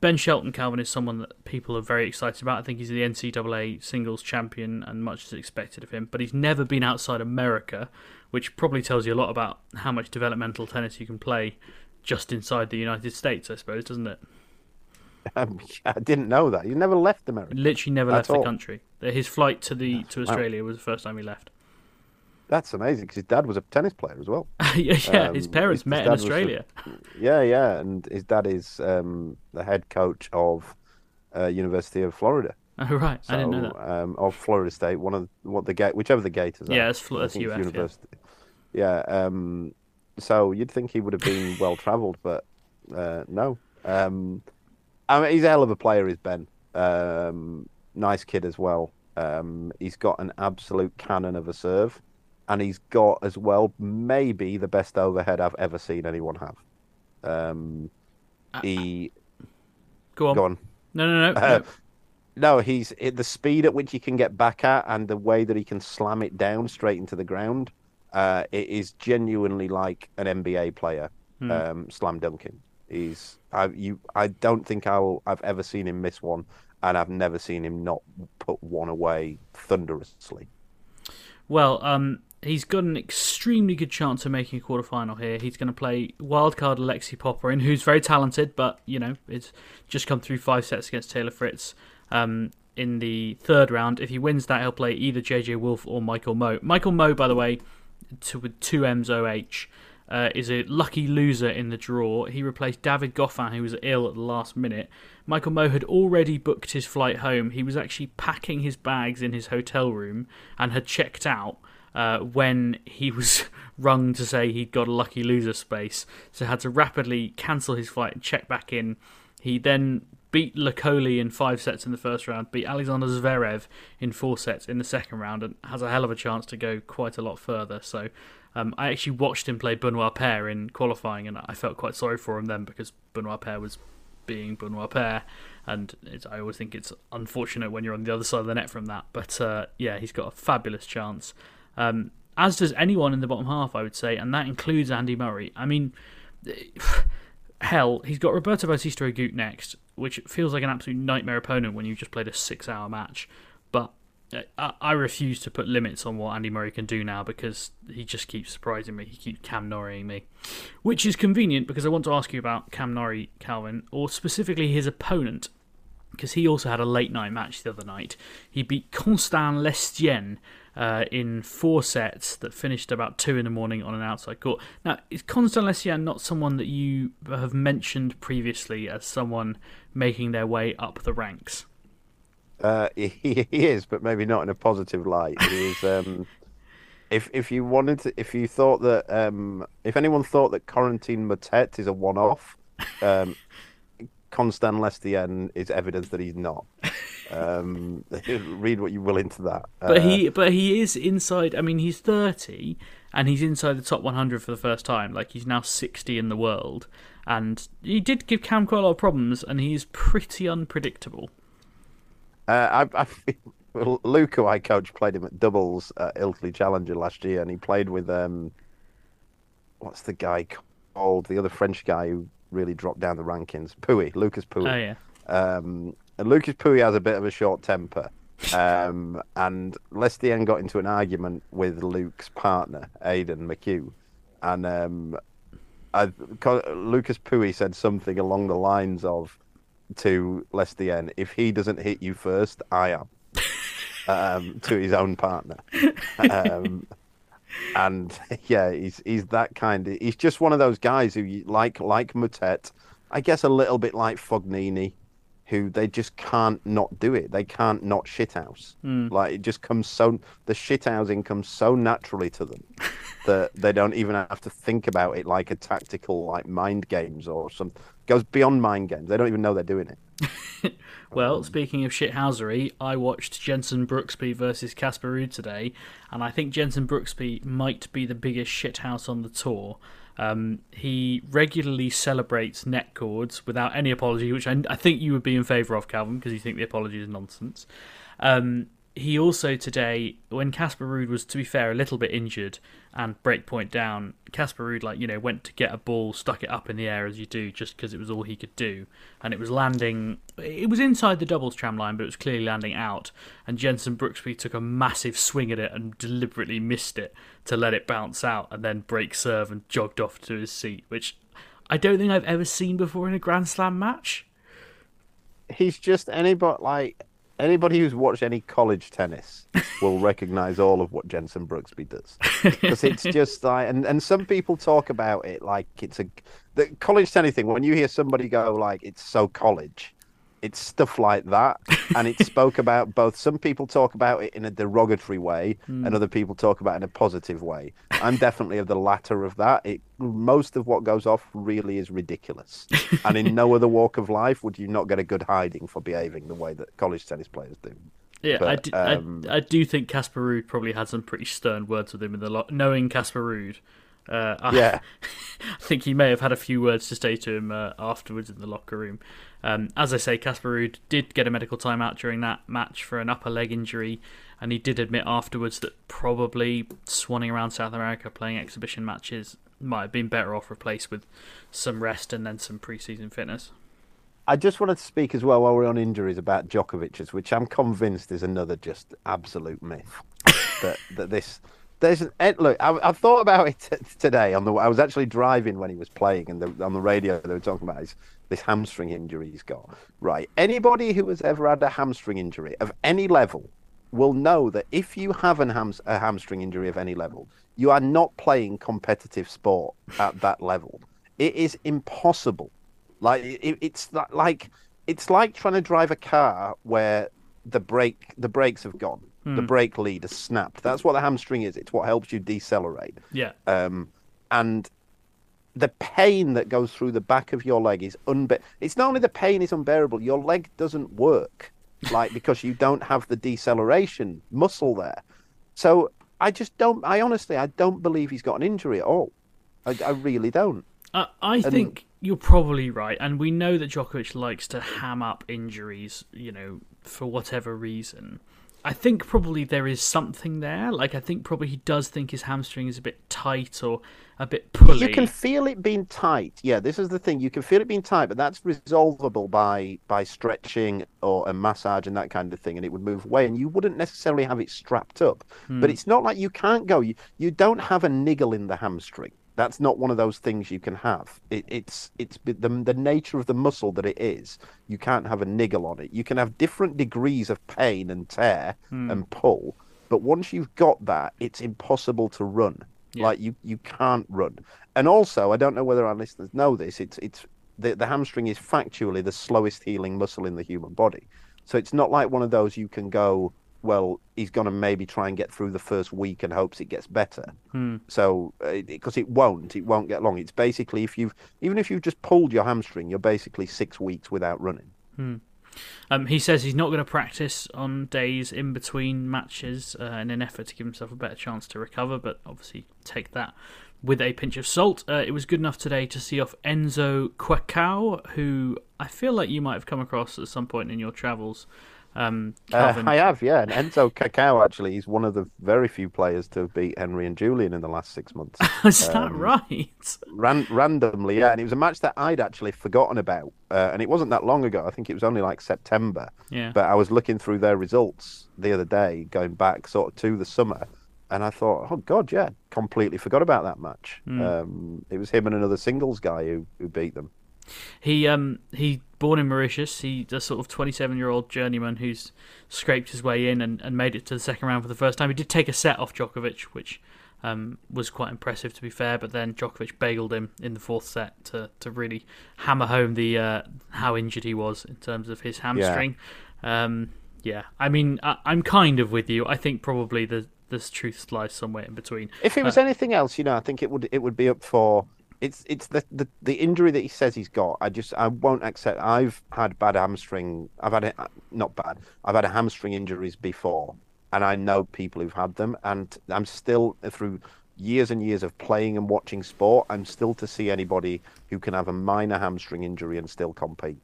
Ben Shelton Calvin is someone that people are very excited about. I think he's the NCAA singles champion and much is expected of him, but he's never been outside America, which probably tells you a lot about how much developmental tennis you can play just inside the United States, I suppose, doesn't it? [LAUGHS] Um, I didn't know that. He never left America. Literally never left the country. His flight to the to Australia was the first time he left. That's amazing because his dad was a tennis player as well. [LAUGHS] yeah, yeah, his Um, parents his- his met in was a- Australia. Yeah, yeah, and his dad is um, the head coach of uh, University of Florida. [LAUGHS] Oh, right, So, I didn't know that. Um, of Florida State, one of what the gate, whichever the Gators are. Yeah, it's Fl- I that's it's UF, yeah. University. Yeah. um, so you'd think he would have been well travelled, but uh, no. Um, I mean, he's a hell of a player, is Ben. Um, nice kid as well. Um, he's got an absolute cannon of a serve, and he's got as well maybe the best overhead I've ever seen anyone have. Um, he Go on. go on. No, no, no. Uh, no. no, he's the speed at which he can get back at and the way that he can slam it down straight into the ground. Uh, it is genuinely like an NBA player um, slam dunking. He's I you I don't think I'll I've ever seen him miss one, and I've never seen him not put one away thunderously. Well, um, he's got an extremely good chance of making a quarterfinal here. He's going to play wildcard Alexei Popyrin, who's very talented, but you know, it's just come through five sets against Taylor Fritz um, in the third round. If he wins that, he'll play either JJ Wolf or Michael Mmoh. Michael Mmoh, by the way, to, with two M's OH. Uh, is a lucky loser in the draw. He replaced David Goffin, who was ill at the last minute. Michael Mmoh had already booked his flight home. He was actually packing his bags in his hotel room and had checked out uh, when he [LAUGHS] was rung to say he'd got a lucky loser space. So had to rapidly cancel his flight and check back in. He then beat Lekoli in five sets in the first round, beat Alexander Zverev in four sets in the second round, and has a hell of a chance to go quite a lot further. So um, I actually watched him play Benoit Paire in qualifying, and I felt quite sorry for him then because Benoit Paire was being Benoit Paire, and I always think it's unfortunate when you're on the other side of the net from that. But uh, yeah, he's got a fabulous chance, um, as does anyone in the bottom half, I would say, and that includes Andy Murray. I mean, [SIGHS] hell, he's got Roberto Bautista Agut next, which feels like an absolute nightmare opponent when you've just played a six-hour match. I refuse to put limits on what Andy Murray can do now because he just keeps surprising me. He keeps Cam Norrieing me, which is convenient because I want to ask you about Cam Norrie, Calvin, or specifically his opponent, because he also had a late night match the other night. He beat Constant Lestienne uh, in four sets that finished about two in the morning on an outside court. Now, is Constant Lestienne not someone that you have mentioned previously as someone making their way up the ranks? Uh, [LAUGHS] he, he is, but maybe not in a positive light. He is. Um, [LAUGHS] if if you wanted to, if you thought that, um, if anyone thought that Corentin Moutet is a one-off, um, [LAUGHS] Constant Lestienne is evidence that he's not. Um, read what you will into that. But uh, he, but he is inside. I mean, he's thirty, and he's inside the top 100 for the first time. Like he's now 60 in the world, and he did give Cam quite a lot of problems, and he's pretty unpredictable. Uh, I, I [LAUGHS] Luke, who I coach, played him at doubles at Ilkley Challenger last year, and he played with um, what's the guy called? The other French guy who really dropped down the rankings, Pouille, Lucas Pouille. Oh yeah. Um, and Lucas Pouille has a bit of a short temper. Um, and Lestienne got into an argument with Luke's partner, Aidan McHugh, and um, I, Lucas Pouille said something along the lines of, to Lestienne, if he doesn't hit you first, I am. um, to his own partner. Um, and yeah, he's he's that kind of. He's just one of those guys who like like Moutet, I guess a little bit like Fognini, who they just can't not do it. They can't not shithouse. Mm. Like it just comes so the shithousing comes so naturally to them [LAUGHS] that they don't even have to think about it like a tactical like mind games or some goes beyond mind games. They don't even know they're doing it. [LAUGHS] well, um, speaking of shithousery, I watched Jenson Brooksby versus Casper Ruud today, and I think Jenson Brooksby might be the biggest shithouse on the tour. Um, he regularly celebrates net cords without any apology, which I, I think you would be in favour of, Calvin, because you think the apology is nonsense. Um, he also today, when Casper Ruud was, to be fair, a little bit injured and breakpoint down, Casper Ruud, like, you know, went to get a ball, stuck it up in the air as you do, just because it was all he could do. And it was landing, it was inside the doubles tram line, but it was clearly landing out. And Jenson Brooksby took a massive swing at it and deliberately missed it to let it bounce out and then break serve and jogged off to his seat, which I don't think I've ever seen before in a Grand Slam match. He's just anybody, like, anybody who's watched any college tennis [LAUGHS] will recognize all of what Jenson Brooksby does. Because it's [LAUGHS] just like and, and some people talk about it like it's a the college tennis thing when you hear somebody go like it's so college it's stuff like that and it [LAUGHS] spoke about both some people talk about it in a derogatory way mm. and other people talk about it in a positive way i'm definitely of the latter of that it most of what goes off really is ridiculous and in no other walk of life would you not get a good hiding for behaving the way that college tennis players do yeah, but, I, do, um, I, I, do think Casper Ruud probably had some pretty stern words with him in the lot. Knowing Casper Ruud, uh, I, yeah, [LAUGHS] I think he may have had a few words to say to him uh, afterwards in the locker room. Um, as I say, Casper Ruud did get a medical timeout during that match for an upper leg injury, and he did admit afterwards that probably swanning around South America playing exhibition matches might have been better off replaced with some rest and then some preseason fitness. I just wanted to speak as well while we're on injuries about Djokovic's, which I'm convinced is another just absolute myth. [LAUGHS] that that this there's an eh, look. I, I thought about it t- today on the. I was actually driving when he was playing, and the, on the radio they were talking about his, this hamstring injury he's got. Right. Anybody who has ever had a hamstring injury of any level will know that if you have an ham, a hamstring injury of any level, You are not playing competitive sport at that level. It is impossible. Like it, it's like it's like trying to drive a car where the brake the brakes have gone. The brake lead has snapped. That's what the hamstring is. It's what helps you decelerate. Yeah. Um, and the pain that goes through the back of your leg is unbe- It's not only the pain is unbearable. Your leg doesn't work, like because you don't have the deceleration muscle there. So I just don't. I honestly, I don't believe he's got an injury at all. I, I really don't. Uh, I think you're probably right, and we know that Djokovic likes to ham up injuries, you know, for whatever reason. I think probably there is something there. Like I think probably he does think his hamstring is a bit tight or a bit pulley. You can feel it being tight. Yeah, this is the thing. You can feel it being tight, but that's resolvable by by stretching or a massage and that kind of thing, and it would move away. And you wouldn't necessarily have it strapped up. But hmm. it's not like you can't go. You you don't have a niggle in the hamstring. That's not one of those things you can have. It, it's it's the the nature of the muscle that it is. You can't have a niggle on it. You can have different degrees of pain and tear hmm. and pull, but once you've got that, it's impossible to run. Like you you can't run. And also, I don't know whether our listeners know this. It's it's the the hamstring is factually the slowest healing muscle in the human body. So it's not like one of those you can go. Well, he's going to maybe try and get through the first week and hopes it gets better. So because it won't, it won't get long. It's basically if you've even if you've just pulled your hamstring, you're basically six weeks without running. Um, he says he's not going to practice on days in between matches uh, in an effort to give himself a better chance to recover, but obviously take that with a pinch of salt. Uh, it was good enough today to see off Enzo Couacaud, who I feel like you might have come across at some point in your travels. Um, Uh, I have, yeah. And Enzo Couacaud actually is one of the very few players to have beat Henry and Julian in the last six months. [LAUGHS] Is that um, right? Ran- randomly, yeah. And it was a match that I'd actually forgotten about. Uh, and it wasn't that long ago. I think it was only like September. Yeah. But I was looking through their results the other day, going back sort of to the summer. And I thought, oh, God, yeah, completely forgot about that match. Um, it was him and another singles guy who, who beat them. He um he born in Mauritius. He's a sort of twenty seven year old journeyman who's scraped his way in and, and made it to the second round for the first time. He did take a set off Djokovic, which um, was quite impressive to be fair. But then Djokovic bageled him in the fourth set to, to really hammer home the uh, how injured he was in terms of his hamstring. Um, yeah, I mean I, I'm kind of with you. I think probably the the truth lies somewhere in between. If it was anything else, you know, I think it would it would be up for it's it's the, the the injury that he says he's got. I just I won't accept. I've had bad hamstring. I've had it not bad. I've had a hamstring injuries before, and I know people who've had them, and I'm still through years and years of playing and watching sport. I'm still to see anybody who can have a minor hamstring injury and still compete.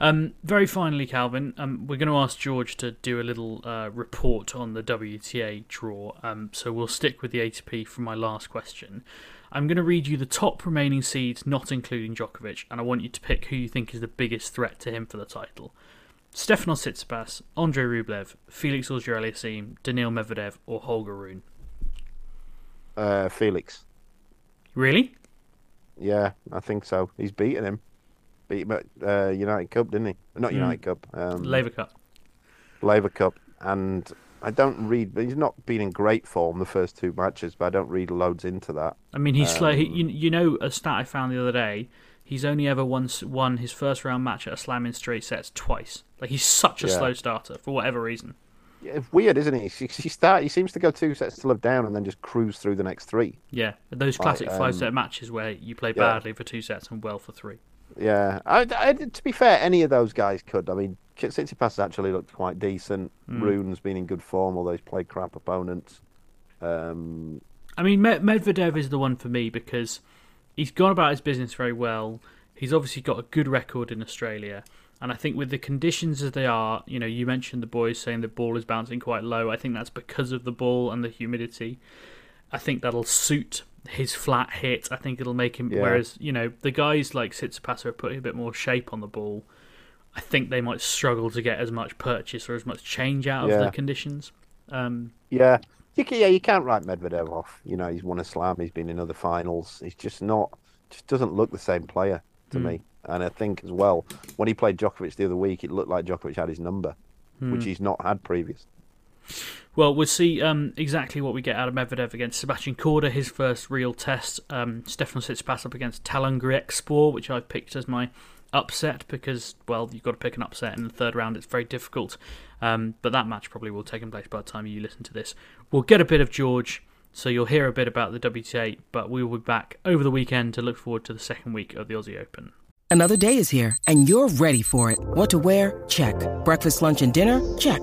Um, very finally, Calvin, um, we're going to ask George to do a little uh, report on the WTA draw. Um, so we'll stick with the ATP for my last question. I'm going to read you the top remaining seeds, not including Djokovic, and I want you to pick who you think is the biggest threat to him for the title. Stefanos Tsitsipas, Andrei Rublev, Felix Auger-Aliassime, Daniil Medvedev, or Holger Rune. Uh, Felix, Really? yeah, I think so. He's beaten him. Beat him at uh, United Cup, didn't he? Not United Cup. Um, Laver Cup. Laver Cup, and I don't read. But he's not been in great form the first two matches, but I don't read loads into that. I mean, he's slow. Um, He, you, you know, a stat I found the other day. He's only ever once won his first round match at a slam in straight sets twice. Like he's such a Yeah. slow starter for whatever reason. Yeah, weird, isn't he? He, he start. He seems to go two sets to love down and then just cruise through the next three. Yeah, those classic um, five set matches where you play yeah. badly for two sets and well for three. Yeah, I, I- to be fair, any of those guys could. I mean, Tsitsipas has actually looked quite decent. Rune's been in good form, although he's played crap opponents. Um, I mean, Med- Medvedev is the one for me because he's gone about his business very well. He's obviously got a good record in Australia. And I think with the conditions as they are, you know, you mentioned the boys saying the ball is bouncing quite low. I think that's because of the ball and the humidity. I think that'll suit his flat hit. I think it'll make him. Yeah. Whereas, you know, the guys like Tsitsipas are putting a bit more shape on the ball. I think they might struggle to get as much purchase or as much change out of Yeah. the conditions. Um, yeah, you can, yeah, you can't write Medvedev off. You know, he's won a slam. He's been in other finals. He's just not. Just doesn't look the same player to me. And I think as well, when he played Djokovic the other week, it looked like Djokovic had his number, which he's not had previous. Well, we'll see um, exactly what we get out of Medvedev against Sebastian Korda, his first real test. Um, Stefano Tsitsipas up against Tallon Griekspoor, which I've picked as my upset because, well, you've got to pick an upset in the third round. It's very difficult. Um, but that match probably will take place by the time you listen to this. We'll get a bit of George, so you'll hear a bit about the WTA, but we will be back over the weekend to look forward to the second week of the Aussie Open. Another day is here, and you're ready for it. What to wear? Check. Breakfast, lunch, and dinner? Check.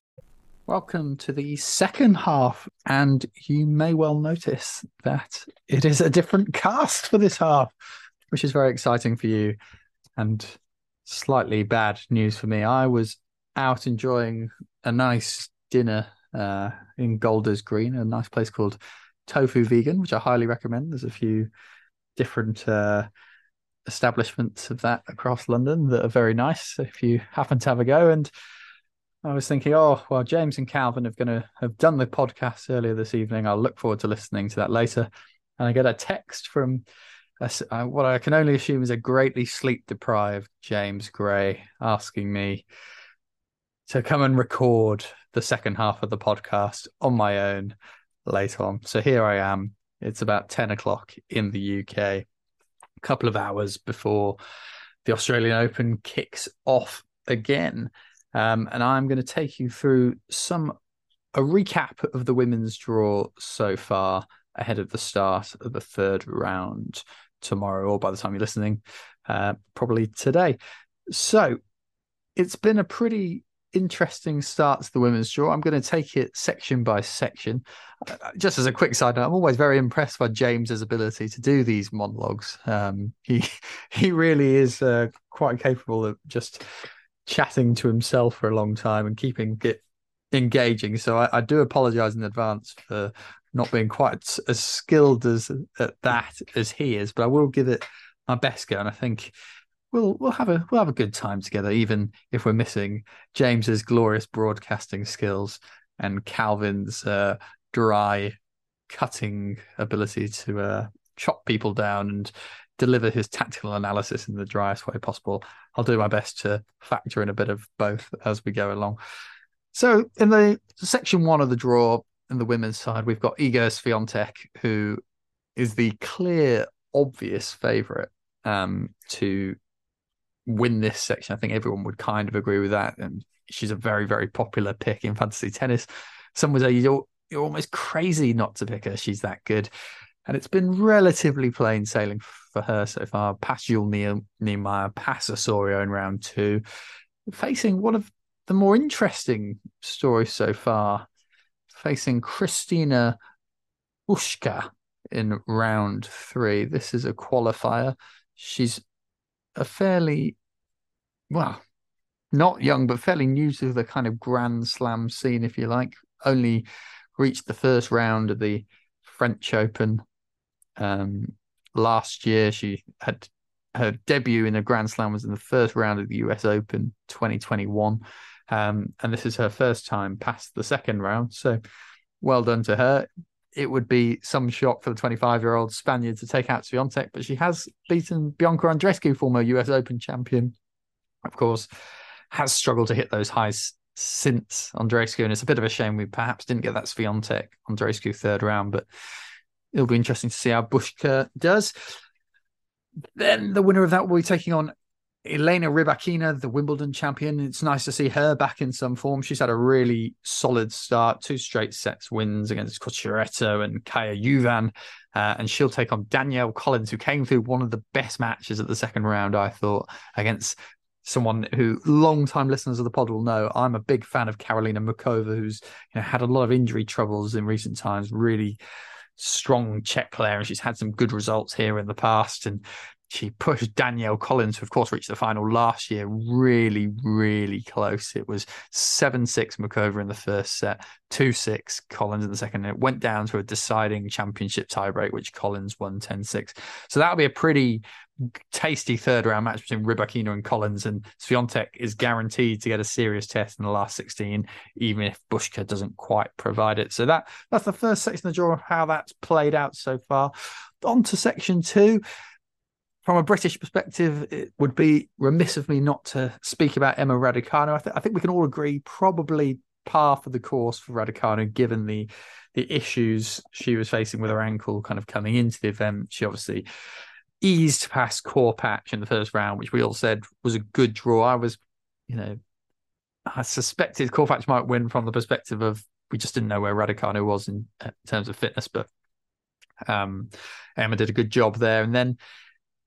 Welcome to the second half, and you may well notice that it is a different cast for this half, which is very exciting for you and slightly bad news for me. I was out enjoying a nice dinner uh, in Golders Green, a nice place called Tofu Vegan, which I highly recommend. There's a few different uh, establishments of that across London that are very nice if you happen to have a go. And I was thinking, oh well, James and Calvin are going to have done the podcast earlier this evening. I'll look forward to listening to that later. And I get a text from a, uh, what I can only assume is a greatly sleep deprived James Gray asking me to come and record the second half of the podcast on my own later on. So here I am. It's about 10 o'clock in the UK, a couple of hours before the Australian Open kicks off again. Um, and I'm going to take you through some a recap of the women's draw so far ahead of the start of the third round tomorrow, or by the time you're listening, uh, probably today. So it's been a pretty interesting start to the women's draw. I'm going to take it section by section. Uh, just as a quick side note, I'm always very impressed by James's ability to do these monologues. Um, he [LAUGHS] he really is uh, quite capable of just chatting to himself for a long time and keeping it engaging. So I, I do apologize in advance for not being quite as skilled as at that as he is, but I will give it my best go. And I think we'll we'll have a we'll have a good time together, even if we're missing James's glorious broadcasting skills and Calvin's uh, dry cutting ability to uh, chop people down and deliver his tactical analysis in the driest way possible. I'll do my best to factor in a bit of both as we go along. So, in the section one of the draw, in the women's side, we've got Iga Swiatek, who is the clear, obvious favourite um, to win this section. I think everyone would kind of agree with that. And she's a very, very popular pick in fantasy tennis. Some would say you're, you're almost crazy not to pick her. She's that good and it's been relatively plain sailing for her so far. Past Jule Niemeier, past Osorio in round two, facing one of the more interesting stories so far, facing Cristina Bucsa, in round three. This is a qualifier. She's a fairly, well, not young, but fairly new to the kind of Grand Slam scene, if you like. Only reached the first round of the French Open um, last year. She had her debut in a Grand Slam was in the first round of the US Open 2021. Um, and this is her first time past the second round. So well done to her. It would be some shock for the 25 year old Spaniard to take out Swiatek, but she has beaten Bianca Andreescu, former US Open champion. Of course, has struggled to hit those highs since Andreescu, and it's a bit of a shame we perhaps didn't get that Swiatek Andreescu third round, but it'll be interesting to see how Bucsa does. Then the winner of that will be taking on Elena Rybakina, the Wimbledon champion. It's nice to see her back in some form. She's had a really solid start, two straight sets wins against Cucurella and Kaja Juvan. Uh, and she'll take on Danielle Collins, who came through one of the best matches at the second round, I thought, against someone who long-time listeners of the pod will know. I'm a big fan of Karolina Muchova, who's you know, had a lot of injury troubles in recent times. Really strong Czech player, and she's had some good results here in the past. And she pushed Danielle Collins, who of course reached the final last year, really, really close. It was 7 6 Muchova in the first set, 2 6 Collins in the second. And it went down to a deciding championship tiebreak, which Collins won 10 6. So that'll be a pretty tasty third round match between Rybakina and Collins. And Swiatek is guaranteed to get a serious test in the last 16, even if Bucsa doesn't quite provide it. So that that's the first section of the draw, how that's played out so far. On to section two from a British perspective, it would be remiss of me not to speak about Emma Raducanu. I, th- I think we can all agree probably par for the course for Raducanu, given the the issues she was facing with her ankle, kind of coming into the event. She obviously eased past Korpatsch in the first round, which we all said was a good draw. I was, you know, I suspected Korpatsch might win from the perspective of we just didn't know where Raducanu was in, in terms of fitness, but um, Emma did a good job there, and then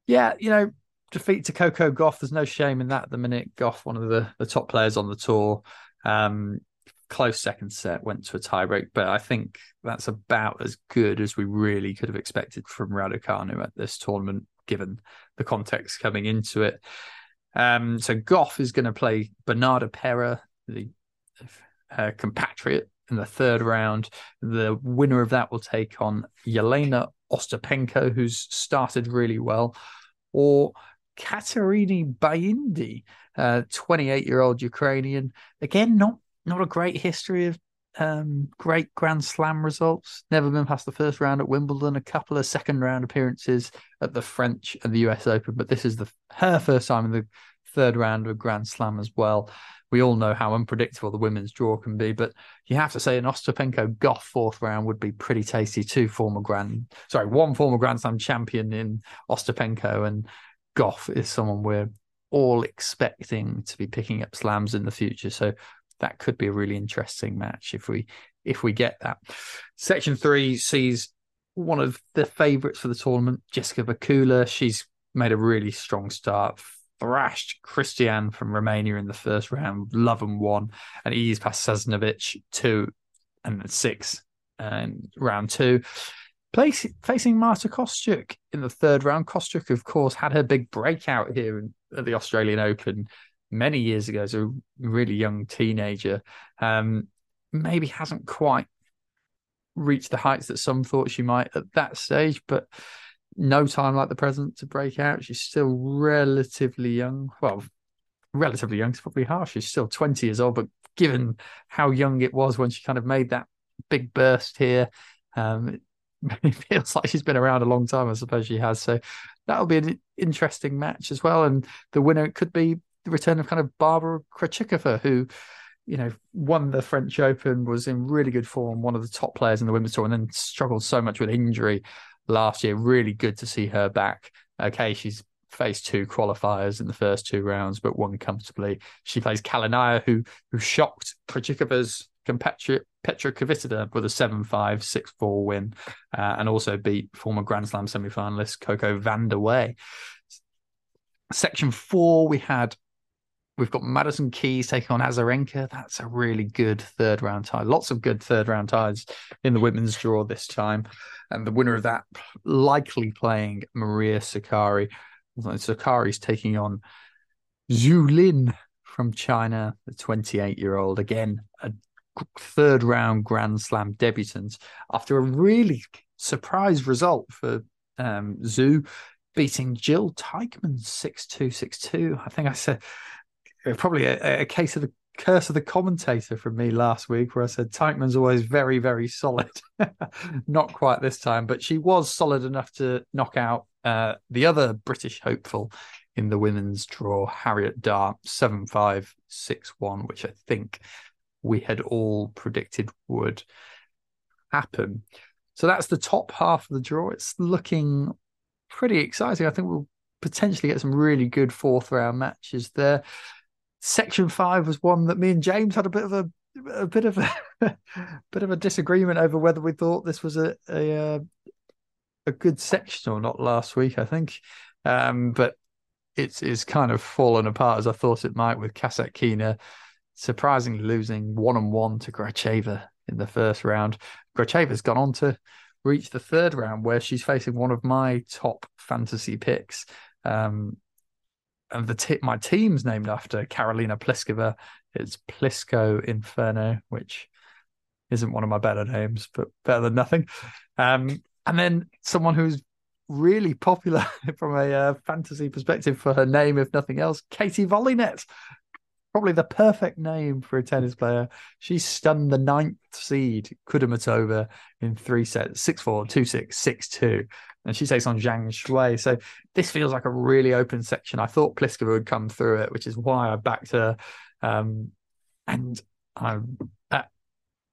yeah, you know, defeat to Coco Gauff. There's no shame in that at the minute. Gauff, one of the, the top players on the tour. Um, close second set, went to a tiebreak, but I think that's about as good as we really could have expected from Raducanu at this tournament, given the context coming into it. Um, so Gauff is going to play Bernarda Pera, the uh, compatriot, in the third round. The winner of that will take on Jelena Ostapenko, who's started really well, or Katerini Bayindi, 28 year old Ukrainian. Again, not not a great history of um, great Grand Slam results. Never been past the first round at Wimbledon. A couple of second round appearances at the French and the US Open, but this is the her first time in the third round of a Grand Slam as well we all know how unpredictable the women's draw can be, but you have to say an Ostapenko Gauff fourth round would be pretty tasty. Two former Grand, sorry, one former Grand Slam champion in Ostapenko, and Gauff is someone we're all expecting to be picking up slams in the future. So that could be a really interesting match if we if we get that. Section three sees one of the favourites for the tournament, Jessica Pegula. She's made a really strong start thrashed Cristian from Romania in the first round, love and one, and eased past Sasnovich two and six and round two. Place, facing Marta Kostyuk in the third round. Kostyuk, of course, had her big breakout here in, at the Australian Open many years ago as a really young teenager. Um, maybe hasn't quite reached the heights that some thought she might at that stage, but no time like the present to break out. She's still relatively young. Well, relatively young is probably harsh. She's still 20 years old, but given how young it was when she kind of made that big burst here, um, [LAUGHS] it feels like she's been around a long time. I suppose she has. So that'll be an interesting match as well. And the winner could be the return of kind of Barbara Krejcikova, who you know, won the French Open, was in really good form, one of the top players in the women's tour, and then struggled so much with injury last year. Really good to see her back. Okay, she's faced two qualifiers in the first two rounds, but won comfortably. She plays Kalinina, who who shocked Krejcikova's compatriot Petra Kvitova with a 7-5, 6-4 win, uh, and also beat former Grand Slam semi-finalist Coco Vandeweghe. Section four, we had we've got Madison Keys taking on Azarenka. That's a really good third round tie. Lots of good third round ties in the women's draw this time. And the winner of that likely playing Maria Sakkari. Sakkari's taking on Zhu Lin from China, the 28 year old. Again, a third round Grand Slam debutant after a really surprise result for um, Zhu beating Jill Teichmann 6 2 6 2. I think I said probably a, a, case of the curse of the commentator from me last week, where I said Teichmann's always very, very solid. [LAUGHS] Not quite this time, but she was solid enough to knock out uh, the other British hopeful in the women's draw, Harriet Dart, 7 5 6 1, which I think we had all predicted would happen. So that's the top half of the draw. It's looking pretty exciting. I think we'll potentially get some really good fourth round matches there. Section five was one that me and James had a bit of a a bit of a [LAUGHS] bit of a disagreement over whether we thought this was a a, uh, a good section or not last week. I think, um, but it's it's kind of fallen apart as I thought it might with Kasatkina surprisingly losing one on one to Gracheva in the first round. Gracheva's gone on to reach the third round where she's facing one of my top fantasy picks. Um, and the t- my team's named after Karolina Pliskova. It's Plisco Inferno, which isn't one of my better names, but better than nothing. Um, and then someone who's really popular [LAUGHS] from a uh, fantasy perspective for her name, if nothing else, Katie Volynets, probably the perfect name for a tennis player. She stunned the ninth seed Kudermetova in three sets 6 4, 2 6, 6 2. And she takes on Zhang Shuai. So this feels like a really open section. I thought Pliskova would come through it, which is why I backed her. Um, and I'm at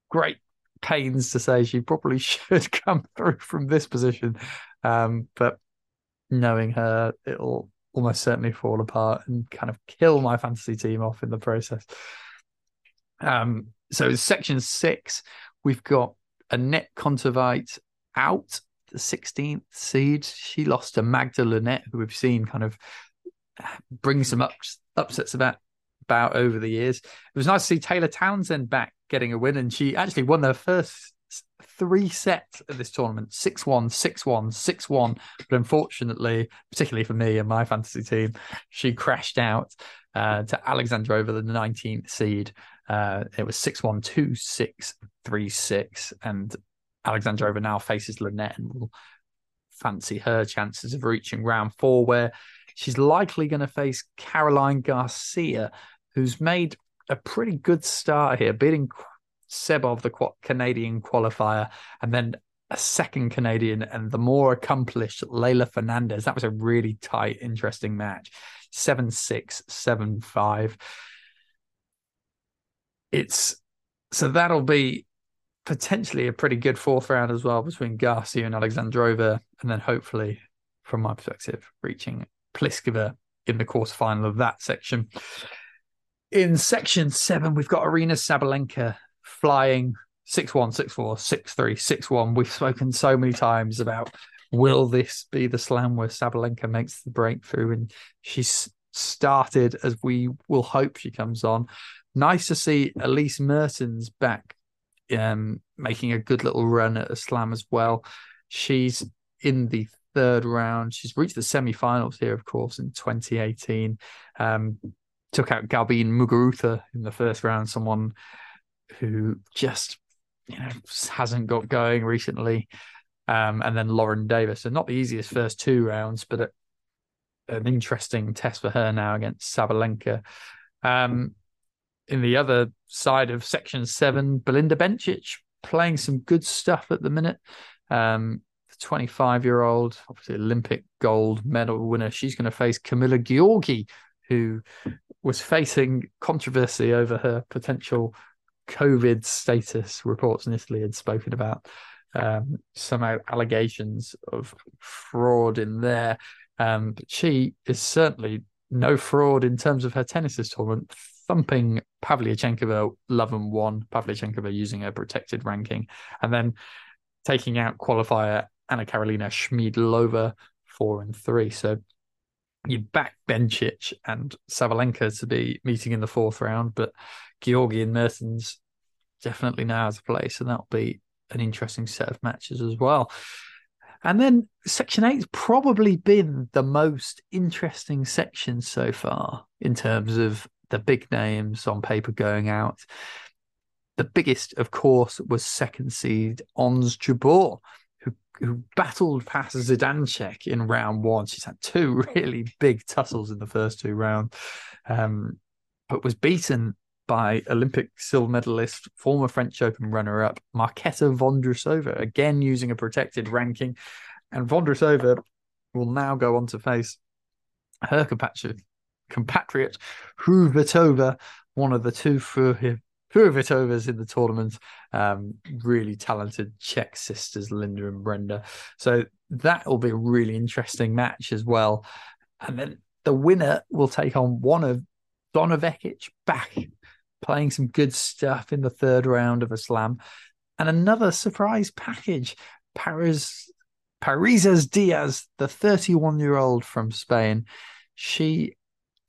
great pains to say she probably [LAUGHS] should come through from this position. Um, but knowing her, it'll almost certainly fall apart and kind of kill my fantasy team off in the process. Um, so section six, we've got Anett Kontaveit out, the 16th seed. She lost to Magda Linette, who we've seen kind of bring some ups, upsets about about over the years. It was nice to see Taylor Townsend back getting a win, and she actually won her first three sets of this tournament 6 1, 6 1, 6 1. But unfortunately, particularly for me and my fantasy team, she crashed out uh, to Alexandrova, the 19th seed. Uh, it was 6 1, 2 6, 3 6. And Alexandrova now faces Linette and will fancy her chances of reaching round four, where she's likely going to face Caroline Garcia, who's made a pretty good start here, beating Sebov, the Canadian qualifier, and then a second Canadian and the more accomplished Leylah Fernandez. That was a really tight, interesting match. 7 6, 7 5. It's so that'll be potentially a pretty good fourth round as well between Garcia and Alexandrova, and then hopefully, from my perspective, reaching Pliskova in the quarterfinal of that section. In section seven, we've got Aryna Sabalenka flying 6 1, 6 4, 6 3, 6 1. We've spoken so many times about will this be the slam where Sabalenka makes the breakthrough? And she's started as we will hope she comes on. Nice to see Elise Mertens back, um, making a good little run at a slam as well. She's in the third round. She's reached the semi-finals here, of course, in 2018. Um, took out Garbine Muguruza in the first round, someone who just you know hasn't got going recently, um, and then Lauren Davis. So not the easiest first two rounds, but a, an interesting test for her now against Sabalenka. Um, in the other side of section seven, Belinda Bencic playing some good stuff at the minute. Um, the 25 year old, obviously Olympic gold medal winner, she's going to face Camila Giorgi, who was facing controversy over her potential COVID status reports in Italy had spoken about um, some allegations of fraud in there. Um, but she is certainly no fraud in terms of her tennis tournament, thumping Pavlyuchenkova 11 1, Pavlyuchenkova using her protected ranking, and then taking out qualifier Anna Karolina Schmiedlova 4 and 3. So you back Bencic and Sabalenka to be meeting in the fourth round, but Giorgi and Mertens definitely now has a place, and that'll be an interesting set of matches as well. And then Section 8's probably been the most interesting section so far in terms of the big names on paper going out. The biggest, of course, was second seed Ons Jabeur, who, who battled past Zidansek in round one. She's had two [LAUGHS] really big tussles in the first two rounds, um, but was beaten by Olympic silver medalist, former French Open runner up, Marketa Vondrousova, again using a protected ranking. And Vondrousova will now go on to face her compatriot, compatriot Fruhvirtova, one of the two Fruhvirtovas in the tournament. Um, really talented Czech sisters, Linda and Brenda. So that will be a really interesting match as well. And then the winner will take on one of Donna Vekic back playing some good stuff in the third round of a slam. And another surprise package, Paris Parrizas Diaz, the 31 year old from Spain. She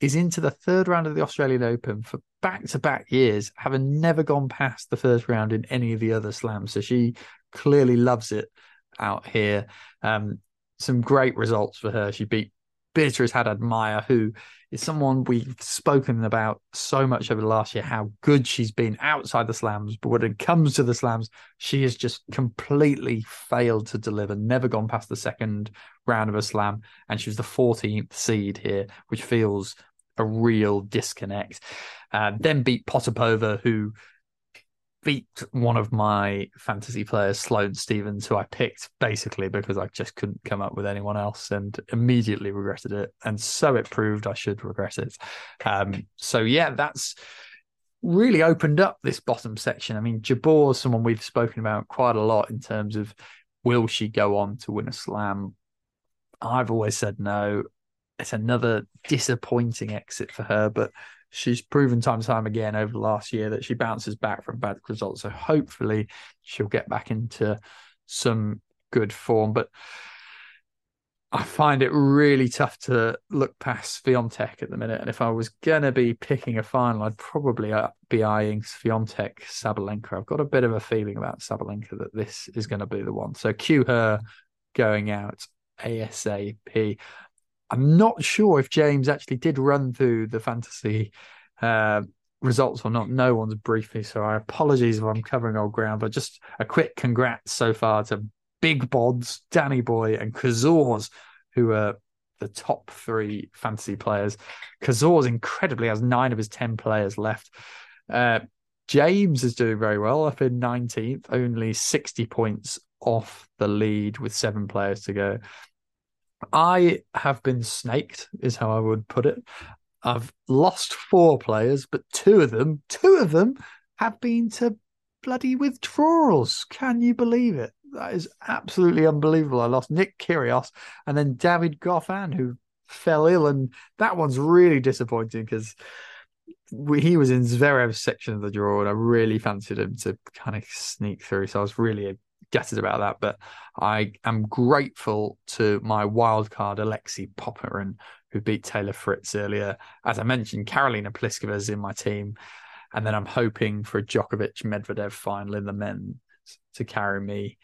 is into the third round of the Australian Open for back to back years, having never gone past the first round in any of the other slams. So she clearly loves it out here. Um, some great results for her. She beat Beatriz Haddad Maia, who is someone we've spoken about so much over the last year, how good she's been outside the slams. But when it comes to the slams, she has just completely failed to deliver, never gone past the second round of a slam. And she was the 14th seed here, which feels a real disconnect. Uh, then beat Potapova, who beat one of my fantasy players, Sloane Stevens, who I picked basically because I just couldn't come up with anyone else and immediately regretted it. And so it proved I should regret it. Um, so, yeah, that's really opened up this bottom section. I mean, Jabeur is someone we've spoken about quite a lot in terms of will she go on to win a slam? I've always said no. It's another disappointing exit for her, but she's proven time and time again over the last year that she bounces back from bad results. So hopefully she'll get back into some good form. But I find it really tough to look past Swiatek at the minute. And if I was gonna be picking a final, I'd probably uh, be eyeing Swiatek Sabalenka. I've got a bit of a feeling about Sabalenka that this is going to be the one. So cue her going out ASAP. I'm not sure if James actually did run through the fantasy uh, results or not. No one's briefed me, so I apologies if I'm covering old ground. But just a quick congrats so far to Big Bods, Danny Boy, and Kazors, who are the top three fantasy players. Kazors incredibly has nine of his ten players left. Uh, James is doing very well, up in 19th, only 60 points off the lead with seven players to go. I have been snaked, is how I would put it. I've lost four players, but two of them, two of them have been to bloody withdrawals. Can you believe it? That is absolutely unbelievable. I lost Nick Kyrgios and then David Goffin, who fell ill, and that one's really disappointing because he was in Zverev's section of the draw, and I really fancied him to kind of sneak through. So I was really gutted about that, but I am grateful to my wild card Alexei Popyrin, who beat Taylor Fritz earlier. As I mentioned, Karolina Pliskova is in my team, and then I'm hoping for a Djokovic Medvedev final in the men to carry me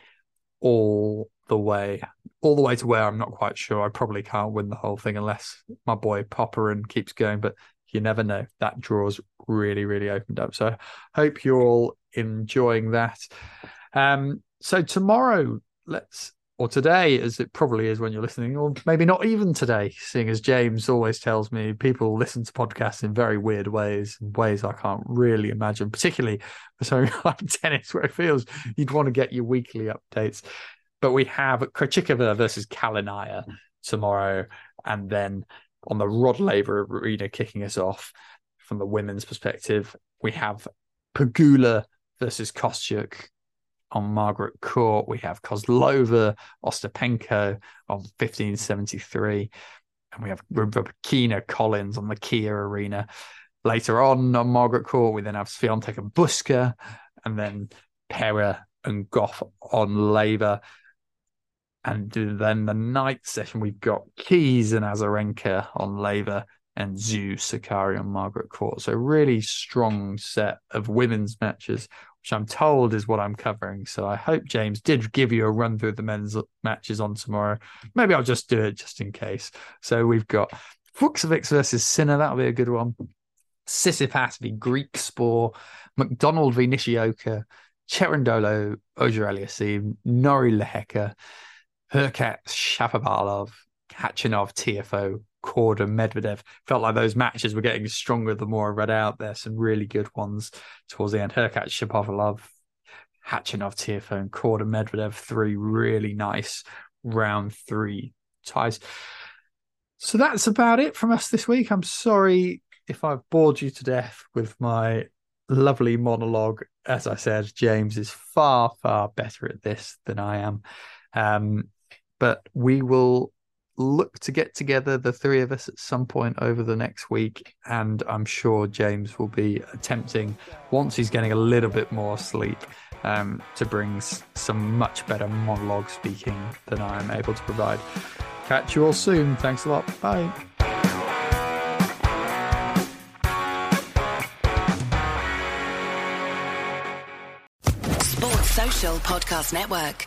all the way, all the way to where I'm not quite sure. I probably can't win the whole thing unless my boy Popyrin keeps going, but you never know. That draw's really, really opened up. So hope you're all enjoying that. Um, so tomorrow, let's or today, as it probably is when you're listening, or maybe not even today, seeing as James always tells me people listen to podcasts in very weird ways, ways I can't really imagine, particularly for something [LAUGHS] like tennis, where it feels you'd want to get your weekly updates. But we have Krejcikova versus Kalinina tomorrow, and then on the Rod Laver Arena kicking us off from the women's perspective, we have Pegula versus Kostyuk on Margaret Court. We have Kozlova, Ostapenko on 1573. And we have Rybakina Collins on the Kia Arena. Later on on Margaret Court, we then have Swiatek and Bucsa, and then Pera and Gauff on Laver. And then the night session, we've got Keys and Azarenka on Laver and Zhu, Sakkari on Margaret Court. So really strong set of women's matches, which I'm told is what I'm covering. So I hope James did give you a run through the men's matches on tomorrow. Maybe I'll just do it just in case. So we've got Fucsovics versus Sinner. That'll be a good one. Tsitsipas v Griekspoor, McDonald v Nishioka, Cerundolo, Auger-Aliassime, Norrie Lehecka, Hurkacz, Shapovalov, Khachanov, TFO, Korda, Medvedev. Felt like those matches were getting stronger the more I read out there. Some really good ones towards the end. Hurkacz, Shapovalov, Khachanov, TFO, and Korda, Medvedev. Three really nice round three ties. So that's about it from us this week. I'm sorry if I've bored you to death with my lovely monologue. As I said, James is far, far better at this than I am. Um, but we will look to get together, the three of us, at some point over the next week. And I'm sure James will be attempting, once he's getting a little bit more sleep, um, to bring some much better monologue speaking than I am able to provide. Catch you all soon. Thanks a lot. Bye. Sports Social Podcast Network.